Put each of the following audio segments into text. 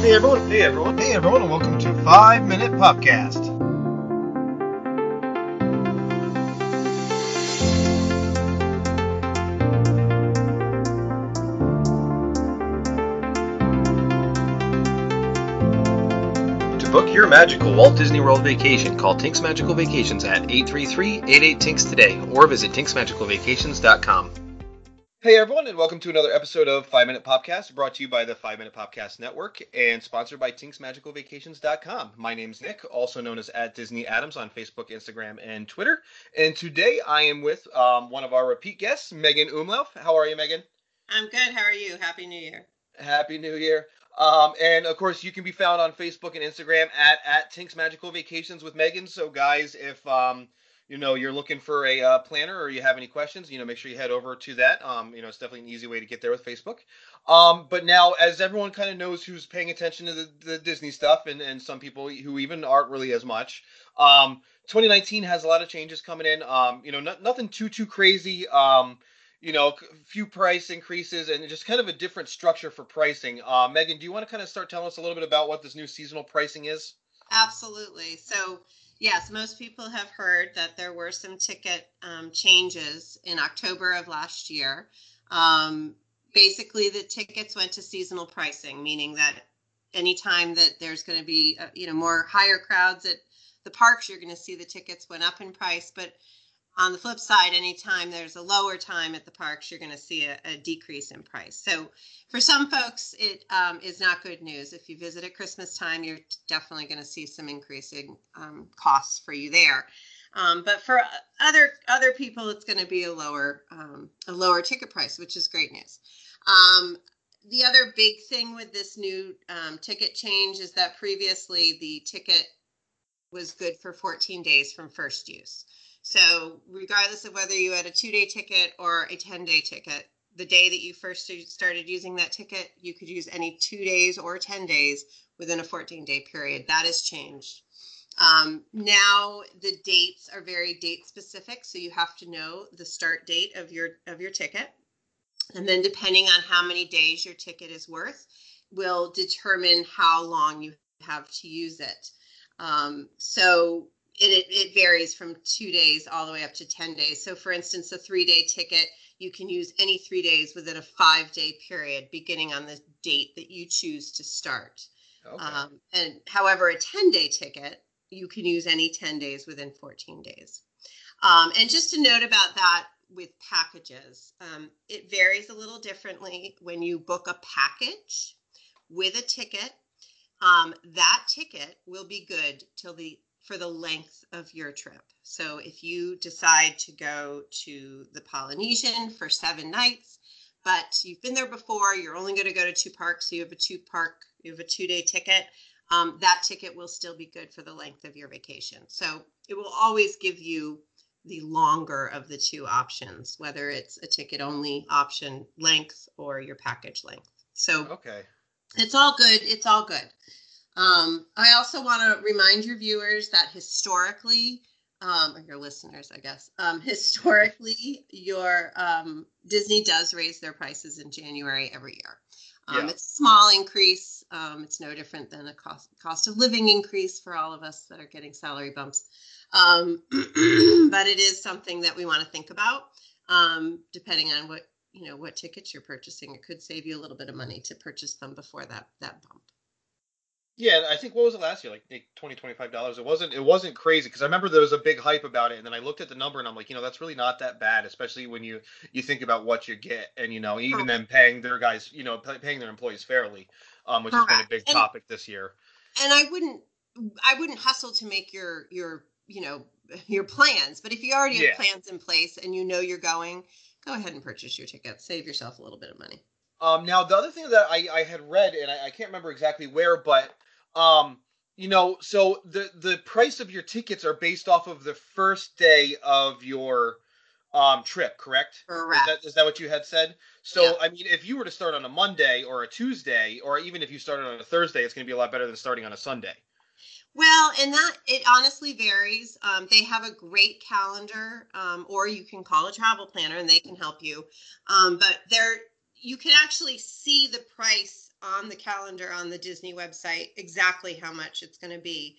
Hey everyone, hey everyone, hey everyone, and welcome to Five Minute Popcast. To book your magical Walt Disney World vacation, call Tinks Magical Vacations at 833-88-TINKS today or visit tinksmagicalvacations.com. Hey everyone, and welcome to another episode of Five Minute Popcast, brought to you by the Five Minute Popcast Network and sponsored by TinksMagicalVacations.com. My name's Nick, also known as at Disney Adams on Facebook, Instagram, and Twitter. And today I am with um, one of our repeat guests, Megan Umlauf. How are you, Megan? I'm good. How are you? Happy New Year. Happy New Year. Um, and of course, you can be found on Facebook and Instagram at at Tinks Magical Vacations with Megan. So, guys, if um, you know you're looking for a uh, planner or you have any questions, you know, make sure you head over to that. Um, you know, it's definitely an easy way to get there with Facebook. Um, but now, as everyone kind of knows who's paying attention to the, the Disney stuff, and and some people who even aren't really as much, um, 2019 has a lot of changes coming in. Um, you know, not, nothing too too crazy. Um, you know, a few price increases and just kind of a different structure for pricing. Uh, Megan, do you want to kind of start telling us a little bit about what this new seasonal pricing is? Absolutely. So, yes, most people have heard that there were some ticket um, changes in October of last year. Um, basically, the tickets went to seasonal pricing, meaning that anytime that there's going to be, uh, you know, more higher crowds at the parks, you're going to see the tickets went up in price. But on the flip side, anytime there's a lower time at the parks, you're going to see a, a, decrease in price. So for some folks, it um, is not good news. If you visit at Christmas time, you're definitely going to see some increasing um, costs for you there. Um, but for other other people, it's going to be a lower um, a lower ticket price, which is great news. Um, the other big thing with this new um, ticket change is that previously the ticket was good for 14 days from first use. So, regardless of whether you had a two day ticket or a 10 day ticket, the day that you first started using that ticket, you could use any two days or 10 days within a 14 day period. That has changed. Um, now the dates are very date specific, so you have to know the start date of your of your ticket, and then depending on how many days your ticket is worth, will determine how long you have to use it. Um, so it, it varies from two days all the way up to 10 days. So, for instance, a three day ticket, you can use any three days within a five day period, beginning on the date that you choose to start. Okay. Um, and however, a 10 day ticket, you can use any 10 days within 14 days. Um, and just a note about that with packages, um, it varies a little differently when you book a package with a ticket. Um, that ticket will be good till the for the length of your trip. So if you decide to go to the Polynesian for seven nights, but you've been there before, you're only going to go to two parks, so you have a two park, you have a two day ticket, um, that ticket will still be good for the length of your vacation. So it will always give you the longer of the two options, whether it's a ticket only option length or your package length. So okay. It's all good. It's all good. Um, I also want to remind your viewers that historically, um, or your listeners, I guess, um, historically, your um, Disney does raise their prices in January every year. Um, yeah. It's a small increase. Um, it's no different than a cost cost of living increase for all of us that are getting salary bumps. Um, but it is something that we want to think about, um, depending on what you know what tickets you're purchasing. It could save you a little bit of money to purchase them before that that bump. Yeah, I think what was it last year? Like, like 20 25 dollars. It wasn't it wasn't crazy because I remember there was a big hype about it, and then I looked at the number and I'm like, you know, that's really not that bad, especially when you you think about what you get, and you know, even them paying their guys, you know, paying their employees fairly, um, which has been a big and, topic this year. And I wouldn't I wouldn't hustle to make your your you know your plans, but if you already have plans in place and you know you're going, go ahead and purchase your tickets. Save yourself a little bit of money. Um, now the other thing that I, I had read and I, I can't remember exactly where, but um, you know, so the the price of your tickets are based off of the first day of your um trip, correct? Correct. Is that, is that what you had said? So yeah. I mean, if you were to start on a Monday or a Tuesday, or even if you started on a Thursday, it's going to be a lot better than starting on a Sunday. Well, and that it honestly varies. Um, they have a great calendar, um, or you can call a travel planner and they can help you. Um, but there, you can actually see the price on the calendar on the Disney website exactly how much it's going to be.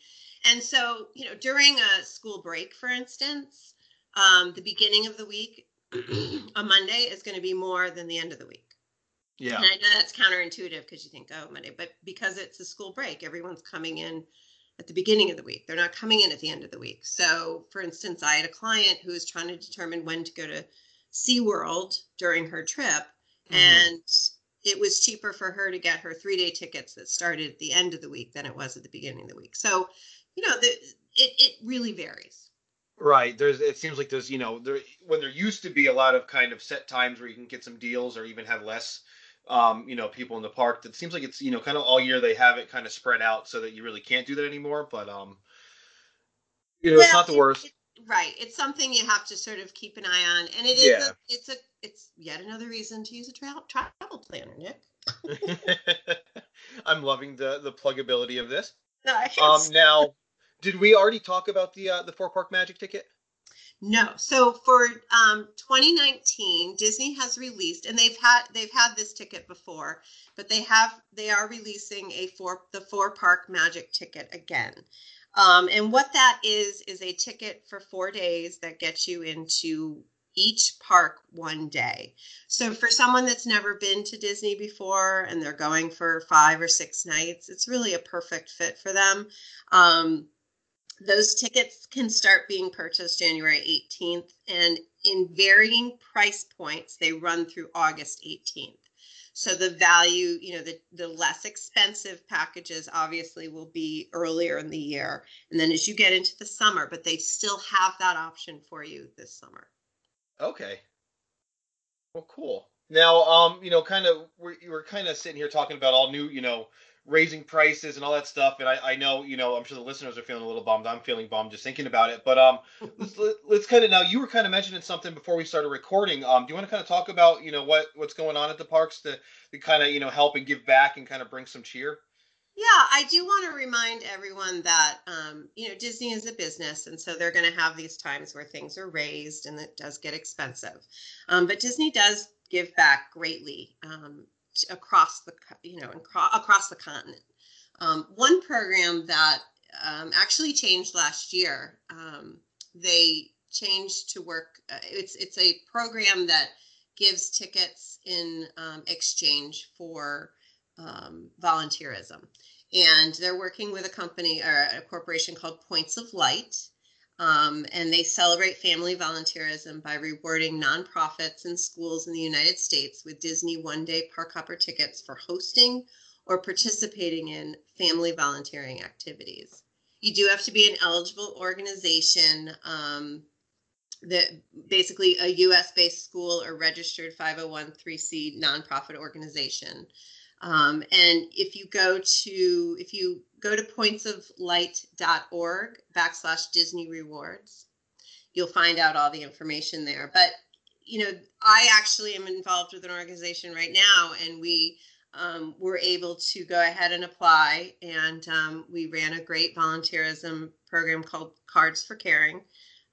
And so, you know, during a school break, for instance, um, the beginning of the week, a Monday is going to be more than the end of the week. Yeah. And I know that's counterintuitive because you think, oh, Monday, but because it's a school break, everyone's coming in at the beginning of the week. They're not coming in at the end of the week. So, for instance, I had a client who was trying to determine when to go to SeaWorld during her trip, mm-hmm. and it was cheaper for her to get her three day tickets that started at the end of the week than it was at the beginning of the week. So, you know, the, it, it really varies. Right. There's. It seems like there's. You know, there when there used to be a lot of kind of set times where you can get some deals or even have less um, you know, people in the park. It seems like it's, you know, kind of all year they have it kind of spread out so that you really can't do that anymore. But, um, you know, well, it's not the worst. It, right. It's something you have to sort of keep an eye on. And it is, yeah. a, it's a, it's yet another reason to use a tra- travel planner, Nick. I'm loving the, the pluggability of this. Um, now, did we already talk about the, uh, the four park magic ticket? No. So for um, 2019, Disney has released, and they've had they've had this ticket before, but they have they are releasing a four the four park magic ticket again. Um, and what that is is a ticket for four days that gets you into each park one day. So for someone that's never been to Disney before and they're going for five or six nights, it's really a perfect fit for them. Um, those tickets can start being purchased January 18th and in varying price points, they run through August 18th. So the value, you know, the, the less expensive packages obviously will be earlier in the year. And then as you get into the summer, but they still have that option for you this summer. Okay. Well, cool. Now, um, you know, kind of we're, we're kind of sitting here talking about all new, you know, raising prices and all that stuff. And I, I know, you know, I'm sure the listeners are feeling a little bummed. I'm feeling bummed just thinking about it. But um, let's let's kind of now. You were kind of mentioning something before we started recording. Um, do you want to kind of talk about you know what what's going on at the parks to to kind of you know help and give back and kind of bring some cheer? Yeah, I do want to remind everyone that um, you know Disney is a business, and so they're going to have these times where things are raised and it does get expensive. Um, but Disney does give back greatly. Um, across the you know across the continent. Um, one program that um, actually changed last year. Um, they changed to work. Uh, it's it's a program that gives tickets in um, exchange for um, volunteerism, and they're working with a company or a corporation called Points of Light. Um, and they celebrate family volunteerism by rewarding nonprofits and schools in the United States with Disney one day park hopper tickets for hosting or participating in family volunteering activities. You do have to be an eligible organization um, that basically a US based school or registered 501c nonprofit organization. Um, and if you go to if you go to pointsoflight.org backslash Disney rewards, you'll find out all the information there. But you know, I actually am involved with an organization right now, and we um, were able to go ahead and apply, and um, we ran a great volunteerism program called Cards for Caring.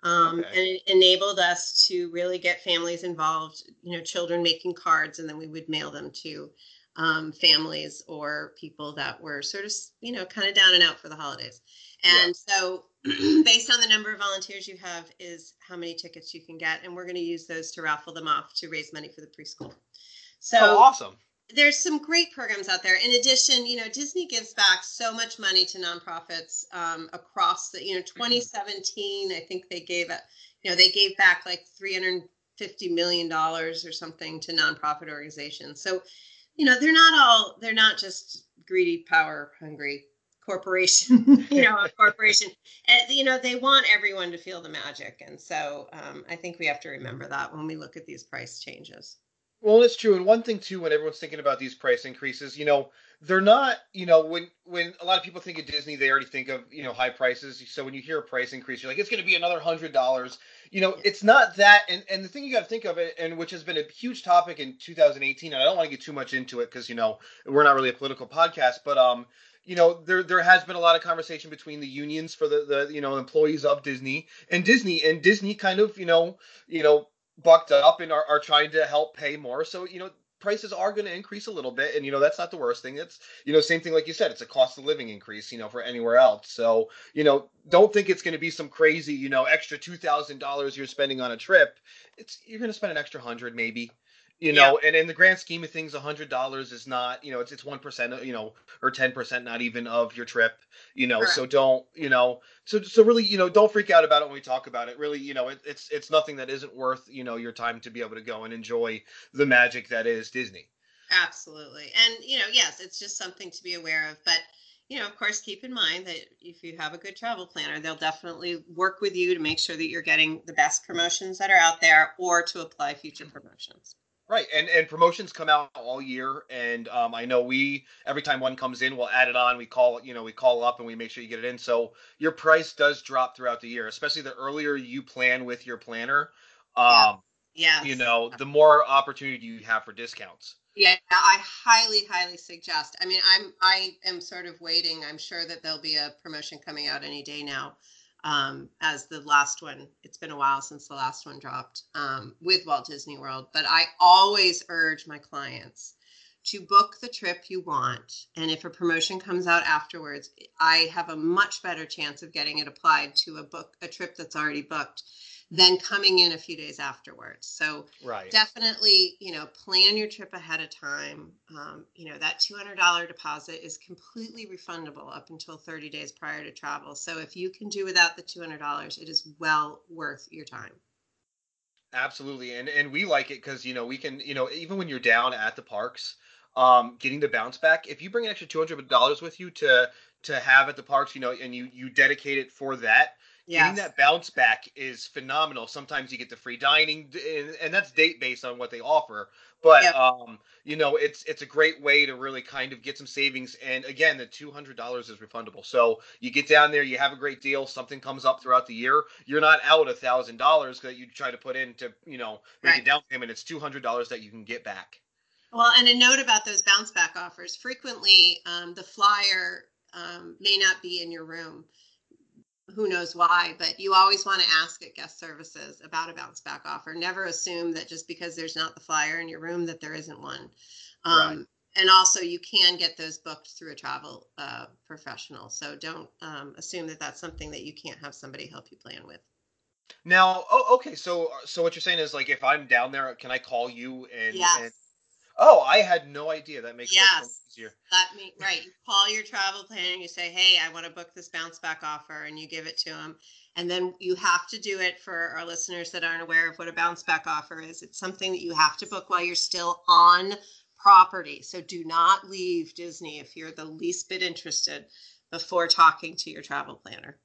Um, okay. and it enabled us to really get families involved you know children making cards and then we would mail them to um, families or people that were sort of, you know, kind of down and out for the holidays. And yeah. so, based on the number of volunteers you have, is how many tickets you can get. And we're going to use those to raffle them off to raise money for the preschool. So, oh, awesome. There's some great programs out there. In addition, you know, Disney gives back so much money to nonprofits um, across the, you know, 2017, I think they gave it, you know, they gave back like 350 million dollars or something to nonprofit organizations. So you know they're not all they're not just greedy power hungry corporation you know a corporation. And you know they want everyone to feel the magic. And so um, i think we have to remember that when we look at these price changes. Well it's true. And one thing too when everyone's thinking about these price increases you know they're not you know when when a lot of people think of disney they already think of you know high prices. So when you hear a price increase you're like it's going to be another hundred dollars. You know it's not that and and the thing you got to think of it and which has been a huge topic in 2018 and i don't want to get too much into it because you know we're not really a political podcast but um you know there there has been a lot of conversation between the unions for the the you know employees of disney and disney and disney kind of you know you know bucked up and are, are trying to help pay more. So you know prices are going to increase a little bit and you know that's not the worst thing. It's you know same thing like you said it's a cost of living increase you know for anywhere else. So you know don't think it's going to be some crazy you know extra $2000 you're spending on a trip. It's you're going to spend an extra 100 maybe you know yeah. and in the grand scheme of things a hundred dollars is not you know it's it's one percent you know or ten percent not even of your trip you know Correct. so don't you know so so really you know don't freak out about it when we talk about it really you know it, it's it's nothing that isn't worth you know your time to be able to go and enjoy the magic that is disney absolutely and you know yes it's just something to be aware of but you know, of course, keep in mind that if you have a good travel planner, they'll definitely work with you to make sure that you're getting the best promotions that are out there or to apply future mm-hmm. promotions. Right, and and promotions come out all year, and um, I know we every time one comes in, we'll add it on. We call you know we call up and we make sure you get it in. So your price does drop throughout the year, especially the earlier you plan with your planner. Um, yeah. You know, the more opportunity you have for discounts. Yeah, I highly, highly suggest. I mean, I'm I am sort of waiting. I'm sure that there'll be a promotion coming out any day now um, as the last one. It's been a while since the last one dropped um, with Walt Disney World, but I always urge my clients to book the trip you want. And if a promotion comes out afterwards, I have a much better chance of getting it applied to a book, a trip that's already booked than coming in a few days afterwards. So right. definitely, you know, plan your trip ahead of time. Um, you know, that $200 deposit is completely refundable up until 30 days prior to travel. So if you can do without the $200, it is well worth your time. Absolutely. And and we like it cuz you know, we can, you know, even when you're down at the parks, um, getting the bounce back, if you bring an extra $200 with you to to have at the parks, you know, and you you dedicate it for that, Yes. Getting that bounce back is phenomenal. Sometimes you get the free dining, and, that's date based on what they offer. But um, you know, it's it's a great way to really kind of get some savings. And again, the two hundred dollars is refundable. So you get down there, you have a great deal. Something comes up throughout the year, you're not out a thousand dollars that you try to put in to you know make right. a down payment. It's two hundred dollars that you can get back. Well, and a note about those bounce back offers. Frequently, um, the flyer um, may not be in your room who knows why, but you always want to ask at guest services about a bounce back offer. Never assume that just because there's not the flyer in your room that there isn't one. Um, right. And also, you can get those booked through a travel uh, professional. So don't um, assume that that's something that you can't have somebody help you plan with. Now, oh, okay. So, so what you're saying is like, if I'm down there, can I call you and, yes. and Oh, I had no idea. That makes yes. easier. That me right. You call your travel planner and you say, "Hey, I want to book this bounce back offer," and you give it to them. And then you have to do it for our listeners that aren't aware of what a bounce back offer is. It's something that you have to book while you're still on property. So do not leave Disney if you're the least bit interested before talking to your travel planner.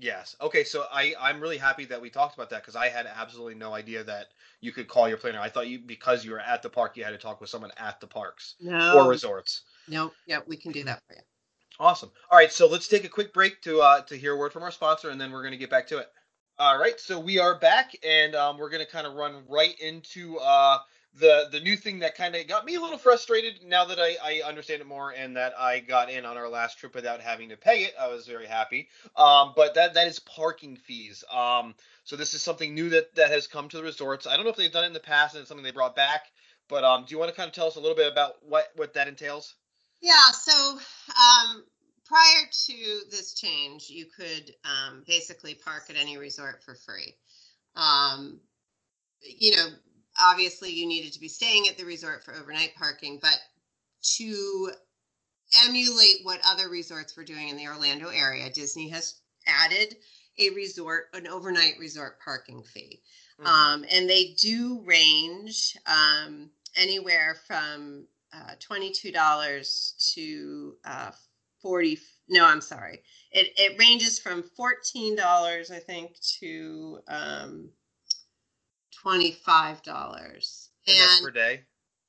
Yes. Okay. So I I'm really happy that we talked about that because I had absolutely no idea that you could call your planner. I thought you because you were at the park you had to talk with someone at the parks no. or resorts. No. Yeah, we can do that for you. Awesome. All right. So let's take a quick break to uh to hear a word from our sponsor and then we're gonna get back to it. All right. So we are back and um, we're gonna kind of run right into uh the the new thing that kind of got me a little frustrated now that I, I understand it more and that I got in on our last trip without having to pay it. I was very happy. Um, but that that is parking fees. Um, so this is something new that that has come to the resorts. I don't know if they've done it in the past and it's something they brought back. But um, do you want to kind of tell us a little bit about what what that entails? Yeah. So um, prior to this change, you could um, basically park at any resort for free. Um, you know, obviously you needed to be staying at the resort for overnight parking, but to emulate what other resorts were doing in the Orlando area, Disney has added a resort, an overnight resort parking fee. Mm-hmm. Um, and they do range um, anywhere from uh, $22 to uh, 40 no i'm sorry it, it ranges from $14 i think to um, twenty-five dollars. And, per day.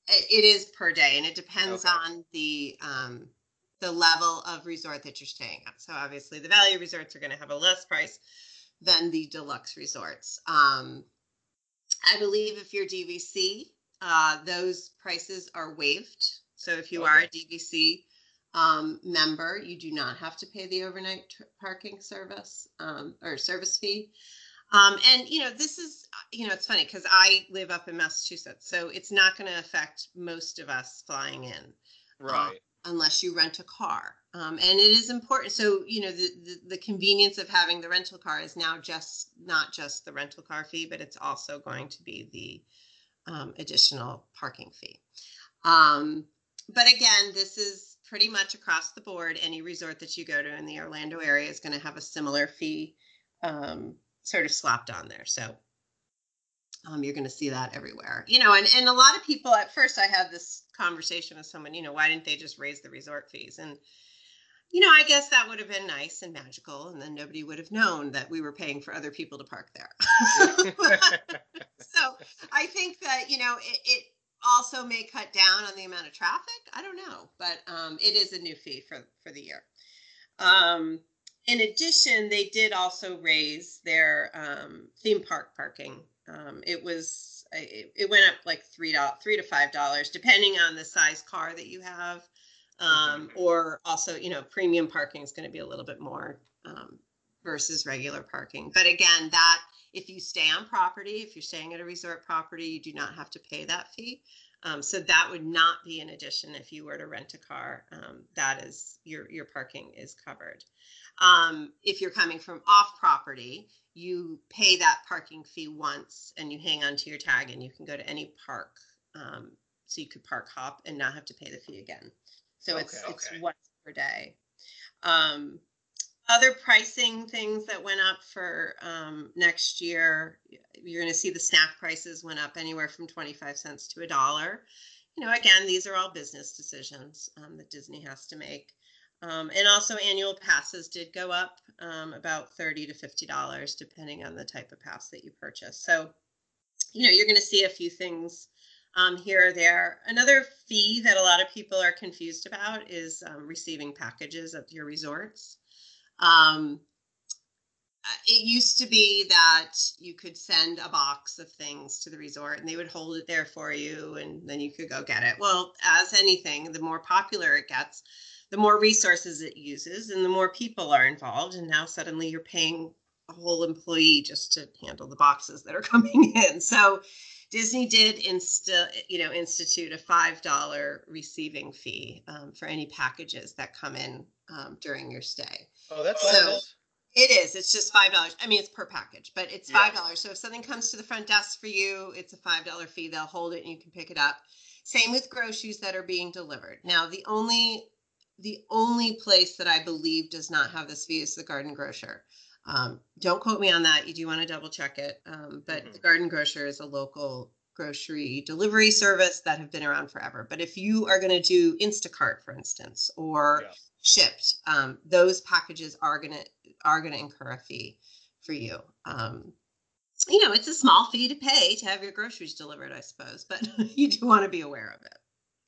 It is per day, and it depends okay. on the um, the level of resort that you're staying at. So obviously, the value resorts are going to have a less price than the deluxe resorts. Um, I believe if you're DVC, uh, those prices are waived. So if you okay. are a DVC um, member, you do not have to pay the overnight t- parking service um, or service fee. Um, and you know, this is you know, it's funny because I live up in Massachusetts, so it's not going to affect most of us flying in, right? unless you rent a car. Um, and it is important. So you know, the, the the convenience of having the rental car is now just not just the rental car fee, but it's also going to be the um, additional parking fee. Um, but again, this is pretty much across the board. Any resort that you go to in the Orlando area is going to have a similar fee um, sort of slapped on there. So um, you're going to see that everywhere. You know, and, and a lot of people at first, I had this conversation with someone, you know, why didn't they just raise the resort fees? And, you know, I guess that would have been nice and magical. And then nobody would have known that we were paying for other people to park there. so I think that, you know, it, it also may cut down on the amount of traffic. I don't know, but um, it is a new fee for, for the year. Um, in addition, they did also raise their um, theme park parking um, it was it, it, went up like three dollars, three to five dollars, depending on the size car that you have, um, or also you know premium parking is going to be a little bit more um, versus regular parking. But again, that if you stay on property, if you're staying at a resort property, you do not have to pay that fee. Um, so that would not be an addition if you were to rent a car. Um, that is your your parking is covered. Um, if you're coming from off property, you pay that parking fee once and you hang on to your tag and you can go to any park. Um, so you could park hop and not have to pay the fee again. So it's okay, it's once per day. Um, other pricing things that went up for um, next year, you're going to see the snack prices went up anywhere from 25 cents to a dollar. You know, again, these are all business decisions um, that Disney has to make. Um, and also annual passes did go up um, about 30 to $50 depending on the type of pass that you purchase. So, you know, you're going to see a few things um, here or there. Another fee that a lot of people are confused about is um, receiving packages at your resorts. Um, it used to be that you could send a box of things to the resort and they would hold it there for you and then you could go get it. Well, as anything, the more popular it gets, the more resources it uses and the more people are involved and now suddenly you're paying a whole employee just to handle the boxes that are coming in. So disney did insta you know institute a five dollar receiving fee um, for any packages that come in um, during your stay. Oh that's so it is it's just five dollars i mean it's per package but it's five dollars. Yeah. so if something comes to the front desk for you it's a five dollar fee they'll hold it and you can pick it up. Same with groceries that are being delivered. Now the only the only place that I believe does not have this fee is the Garden Grocer. Um, don't quote me on that. You do want to double check it. Um, but mm-hmm. the Garden Grocer is a local grocery delivery service that have been around forever. But if you are going to do Instacart, for instance, or yeah. Shipt, um, those packages are going to are going to incur a fee for you. Um, you know, it's a small fee to pay to have your groceries delivered, I suppose, but you do want to be aware of it.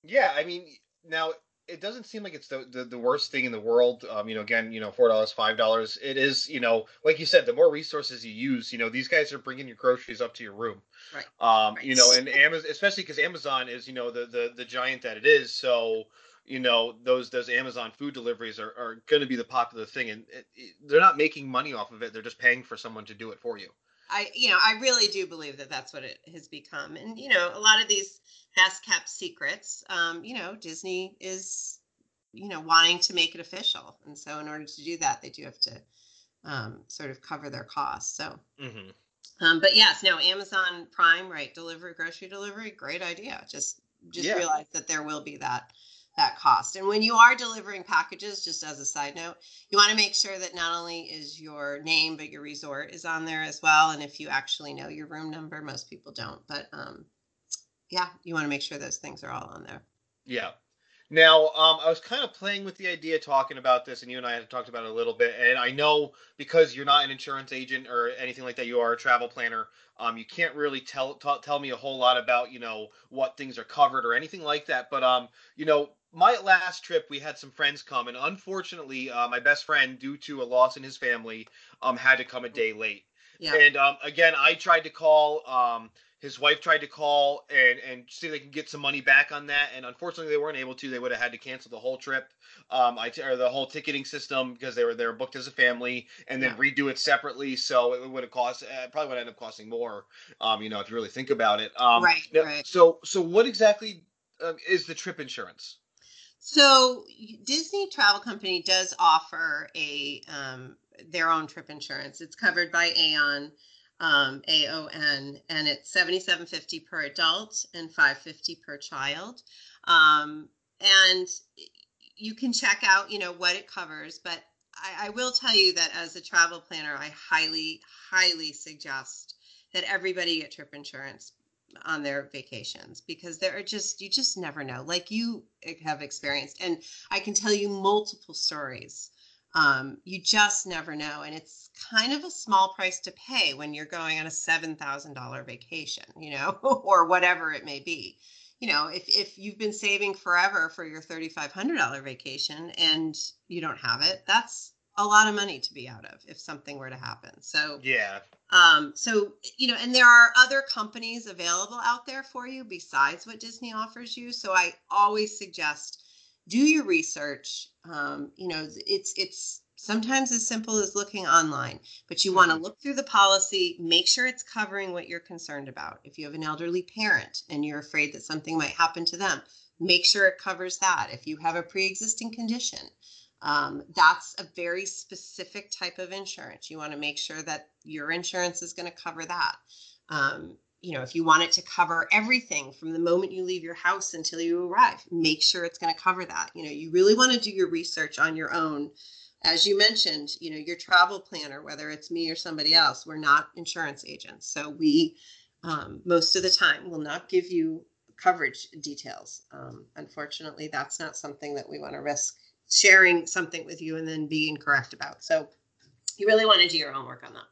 Yeah, I mean, now it doesn't seem like it's the, the, the, worst thing in the world. Um, you know, again, you know, four dollars, five dollars. It is, you know, like you said, the more resources you use, you know, these guys are bringing your groceries up to your room. Right. Um, right. you know, and Amazon, especially because Amazon is, you know, the the the giant that it is. So, you know, those those Amazon food deliveries are are going to be the popular thing, and it, it, they're not making money off of it. They're just paying for someone to do it for you. I, you know, I really do believe that that's what it has become, and you know, a lot of these best kept secrets. Um, you know, Disney is you know wanting to make it official and so in order to do that they do have to um, sort of cover their costs so mm-hmm. um, but yes no amazon prime right delivery grocery delivery great idea just just yeah. realize that there will be that that cost and when you are delivering packages just as a side note you want to make sure that not only is your name but your resort is on there as well and if you actually know your room number most people don't but um, yeah you want to make sure those things are all on there yeah now, um, I was kind of playing with the idea, talking about this, and you and I had talked about it a little bit. And I know because you're not an insurance agent or anything like that, you are a travel planner. Um, you can't really tell t- tell me a whole lot about you know what things are covered or anything like that. But um, you know, my last trip, we had some friends come, and unfortunately, uh, my best friend, due to a loss in his family, um, had to come a day late. Yeah. And um, again, I tried to call. Um, his wife tried to call and and see if they can get some money back on that, and unfortunately they weren't able to. They would have had to cancel the whole trip, um, I or the whole ticketing system because they were they were booked as a family, and then Yeah. redo it separately. So it would have cost uh, probably would end up costing more. Um, you know, if you really think about it. Um, Right, now- right. So so what exactly um, is the trip insurance? So Disney Travel Company does offer a um, their own trip insurance. It's covered by Aon, um, AON, and it's seventy seven fifty per adult and five fifty per child. Um, and you can check out, you know, what it covers. But I, I will tell you that as a travel planner, I highly, highly suggest that everybody get trip insurance on their vacations because there are just you just never know like you have experienced and i can tell you multiple stories um, you just never know and it's kind of a small price to pay when you're going on a $7000 vacation you know or whatever it may be. You know if, if you've been saving forever for your $3500 vacation and you don't have it that's a lot of money to be out of if something were to happen so Yeah. um, so, you know, and there are other companies available out there for you besides what Disney offers you. So I always suggest do your research. Um, you know, it's it's sometimes as simple as looking online, but you want to Mhm. look through the policy, make sure it's covering what you're concerned about. If you have an elderly parent and you're afraid that something might happen to them, make sure it covers that. If you have a pre-existing condition, um, that's a very specific type of insurance. You want to make sure that your insurance is going to cover that. Um, you know, if you want it to cover everything from the moment you leave your house until you arrive, make sure it's going to cover that. You know, you really want to do your research on your own. As you mentioned, you know, your travel planner, whether it's me or somebody else, we're not insurance agents. So we, um, most of the time, will not give you coverage details. Um, unfortunately, that's not something that we want to risk sharing something with you and then being correct about. So you really want to do your homework on that.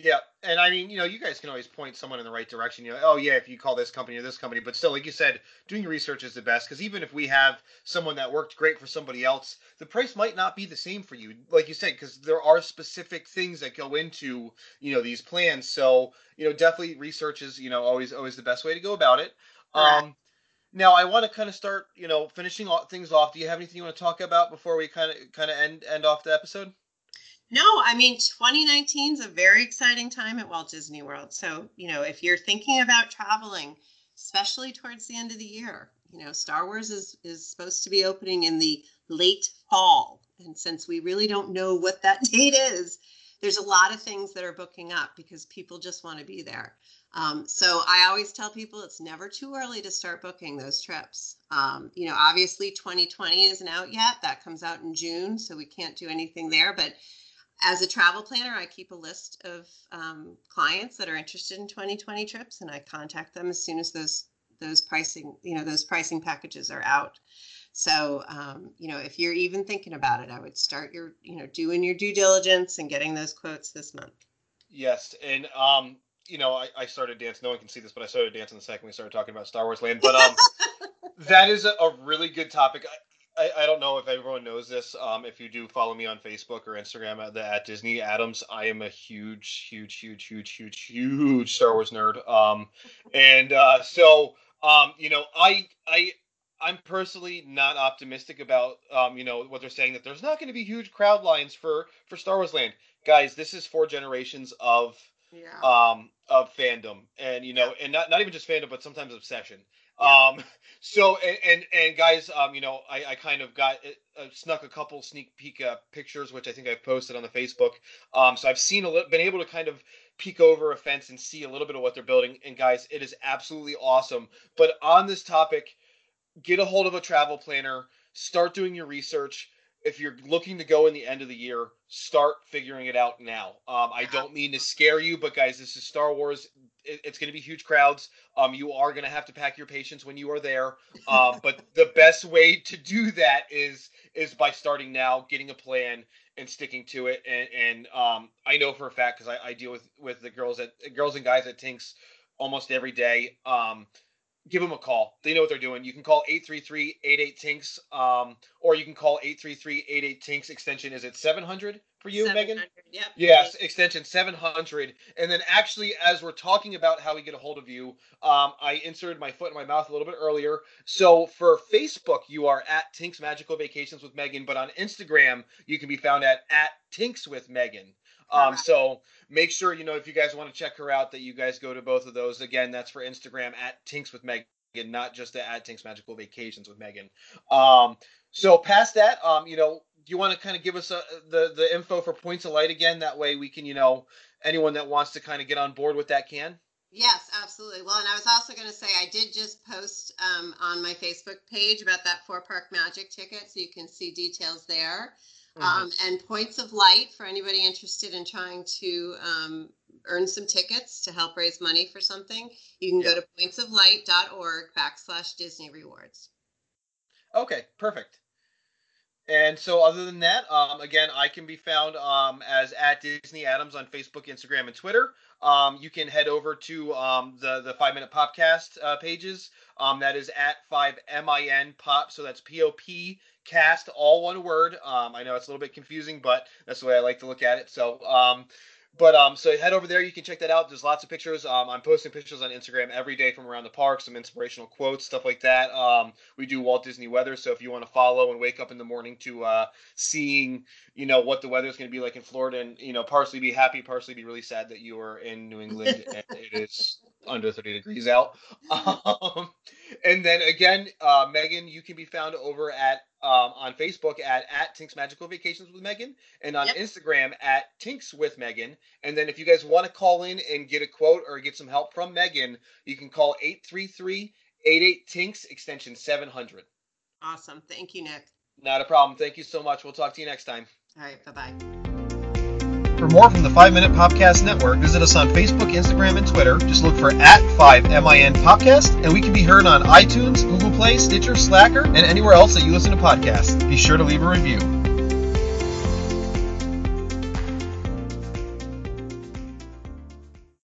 Yeah, and I mean, you know, you guys can always point someone in the right direction. You know, oh yeah, if you call this company or this company, but still, like you said, doing your research is the best because even if we have someone that worked great for somebody else, the price might not be the same for you, like you said, because there are specific things that go into you know these plans. So you know, definitely research is you know always always the best way to go about it. Um, now I want to kind of start, you know, finishing things off. Do you have anything you want to talk about before we kind of kind of end end off the episode? No, I mean 2019 is a very exciting time at Walt Disney World. So, you know, if you're thinking about traveling, especially towards the end of the year, you know, Star Wars is is supposed to be opening in the late fall. And since we really don't know what that date is, there's a lot of things that are booking up because people just want to be there. Um, so I always tell people it's never too early to start booking those trips. Um, you know, obviously 2020 isn't out yet. That comes out in June, so we can't do anything there. But as a travel planner, I keep a list of um, clients that are interested in 2020 trips, and I contact them as soon as those those pricing you know those pricing packages are out. So um, you know if you're even thinking about it, I would start your you know doing your due diligence and getting those quotes this month. Yes, and um, you know, I, I started dancing. No one can see this, but I started dancing the second we started talking about Star Wars Land. But um, that is a, a really good topic. I, I, I don't know if everyone knows this. Um, if you do follow me on Facebook or Instagram at the at Disney Adams, I am a huge, huge, huge, huge, huge, huge Star Wars nerd. Um, and uh, so um, you know, I I I'm personally not optimistic about um, you know, what they're saying that there's not going to be huge crowd lines for for Star Wars Land. Guys, this is four generations of Yeah. um of fandom and you know and not, not even just fandom but sometimes obsession. Yeah. um so and and, and guys um you know i, I kind of got uh, snuck a couple sneak peek uh, pictures which i think i've posted on the facebook. Um so i've seen a little been able to kind of peek over a fence and see a little bit of what they're building. And guys it is absolutely awesome. But on this topic get a hold of a travel planner start doing your research if you're looking to go in the end of the year, start figuring it out now. Um, I don't mean to scare you, but guys, this is Star Wars. It, it's going to be huge crowds. Um, you are going to have to pack your patience when you are there. Um, but the best way to do that is is by starting now, getting a plan, and sticking to it. And, and um, I know for a fact because I, I deal with with the girls at girls and guys at Tinks almost every day. Give them a call. They know what they're doing. You can call 833-88-TINKS, um, or you can call 833-88-TINKS extension. Is it 700 for you, Megan? Yep. Yes, extension 700. And then actually, as we're talking about how we get a hold of you, um, I inserted my foot in my mouth a little bit earlier. So for Facebook, you are at Tinks Magical Vacations with Megan, but on Instagram, you can be found at at Tinks with Megan. Um, so make sure you know if you guys want to check her out that you guys go to both of those. Again, that's for Instagram at Tinks with Megan, not just at Tinks Magical Vacations with Megan. Um, so past that, um, you know, do you want to kind of give us a, the the info for Points of Light again? That way we can, you know, anyone that wants to kind of get on board with that can. Yes, absolutely. Well, and I was also going to say I did just post um, on my Facebook page about that four park magic ticket, so you can see details there. Mm-hmm. Um, and points of light for anybody interested in trying to um, earn some tickets to help raise money for something. You can yeah. go to pointsoflight.org backslash Disney rewards. Okay, perfect. And so, other than that, um, again, I can be found um, as at Disney Adams on Facebook, Instagram, and Twitter. Um, you can head over to um, the the Five Minute Popcast uh, pages. Um, that is at five M I N Pop. So that's P O P cast, all one word. Um, I know it's a little bit confusing, but that's the way I like to look at it. So, um, but um, so head over there. You can check that out. There's lots of pictures. Um, I'm posting pictures on Instagram every day from around the park, some inspirational quotes, stuff like that. Um, we do Walt Disney weather, so if you want to follow and wake up in the morning to uh, seeing, you know, what the weather is going to be like in Florida, and you know, partially be happy, partially be really sad that you are in New England and it is under 30 degrees out. Um, and then again, uh, Megan, you can be found over at um, on Facebook at at Tinks Magical Vacations with Megan, and on yep. Instagram at Tinks with Megan. And then if you guys want to call in and get a quote or get some help from Megan, you can call 833 88 Tinks extension 700. Awesome. Thank you, Nick. Not a problem. Thank you so much. We'll talk to you next time. All right. Bye bye. For more from the 5 Minute Popcast Network, visit us on Facebook, Instagram, and Twitter. Just look for at 5MIN Popcast, and we can be heard on iTunes, Google Play, Stitcher, Slacker, and anywhere else that you listen to podcasts. Be sure to leave a review.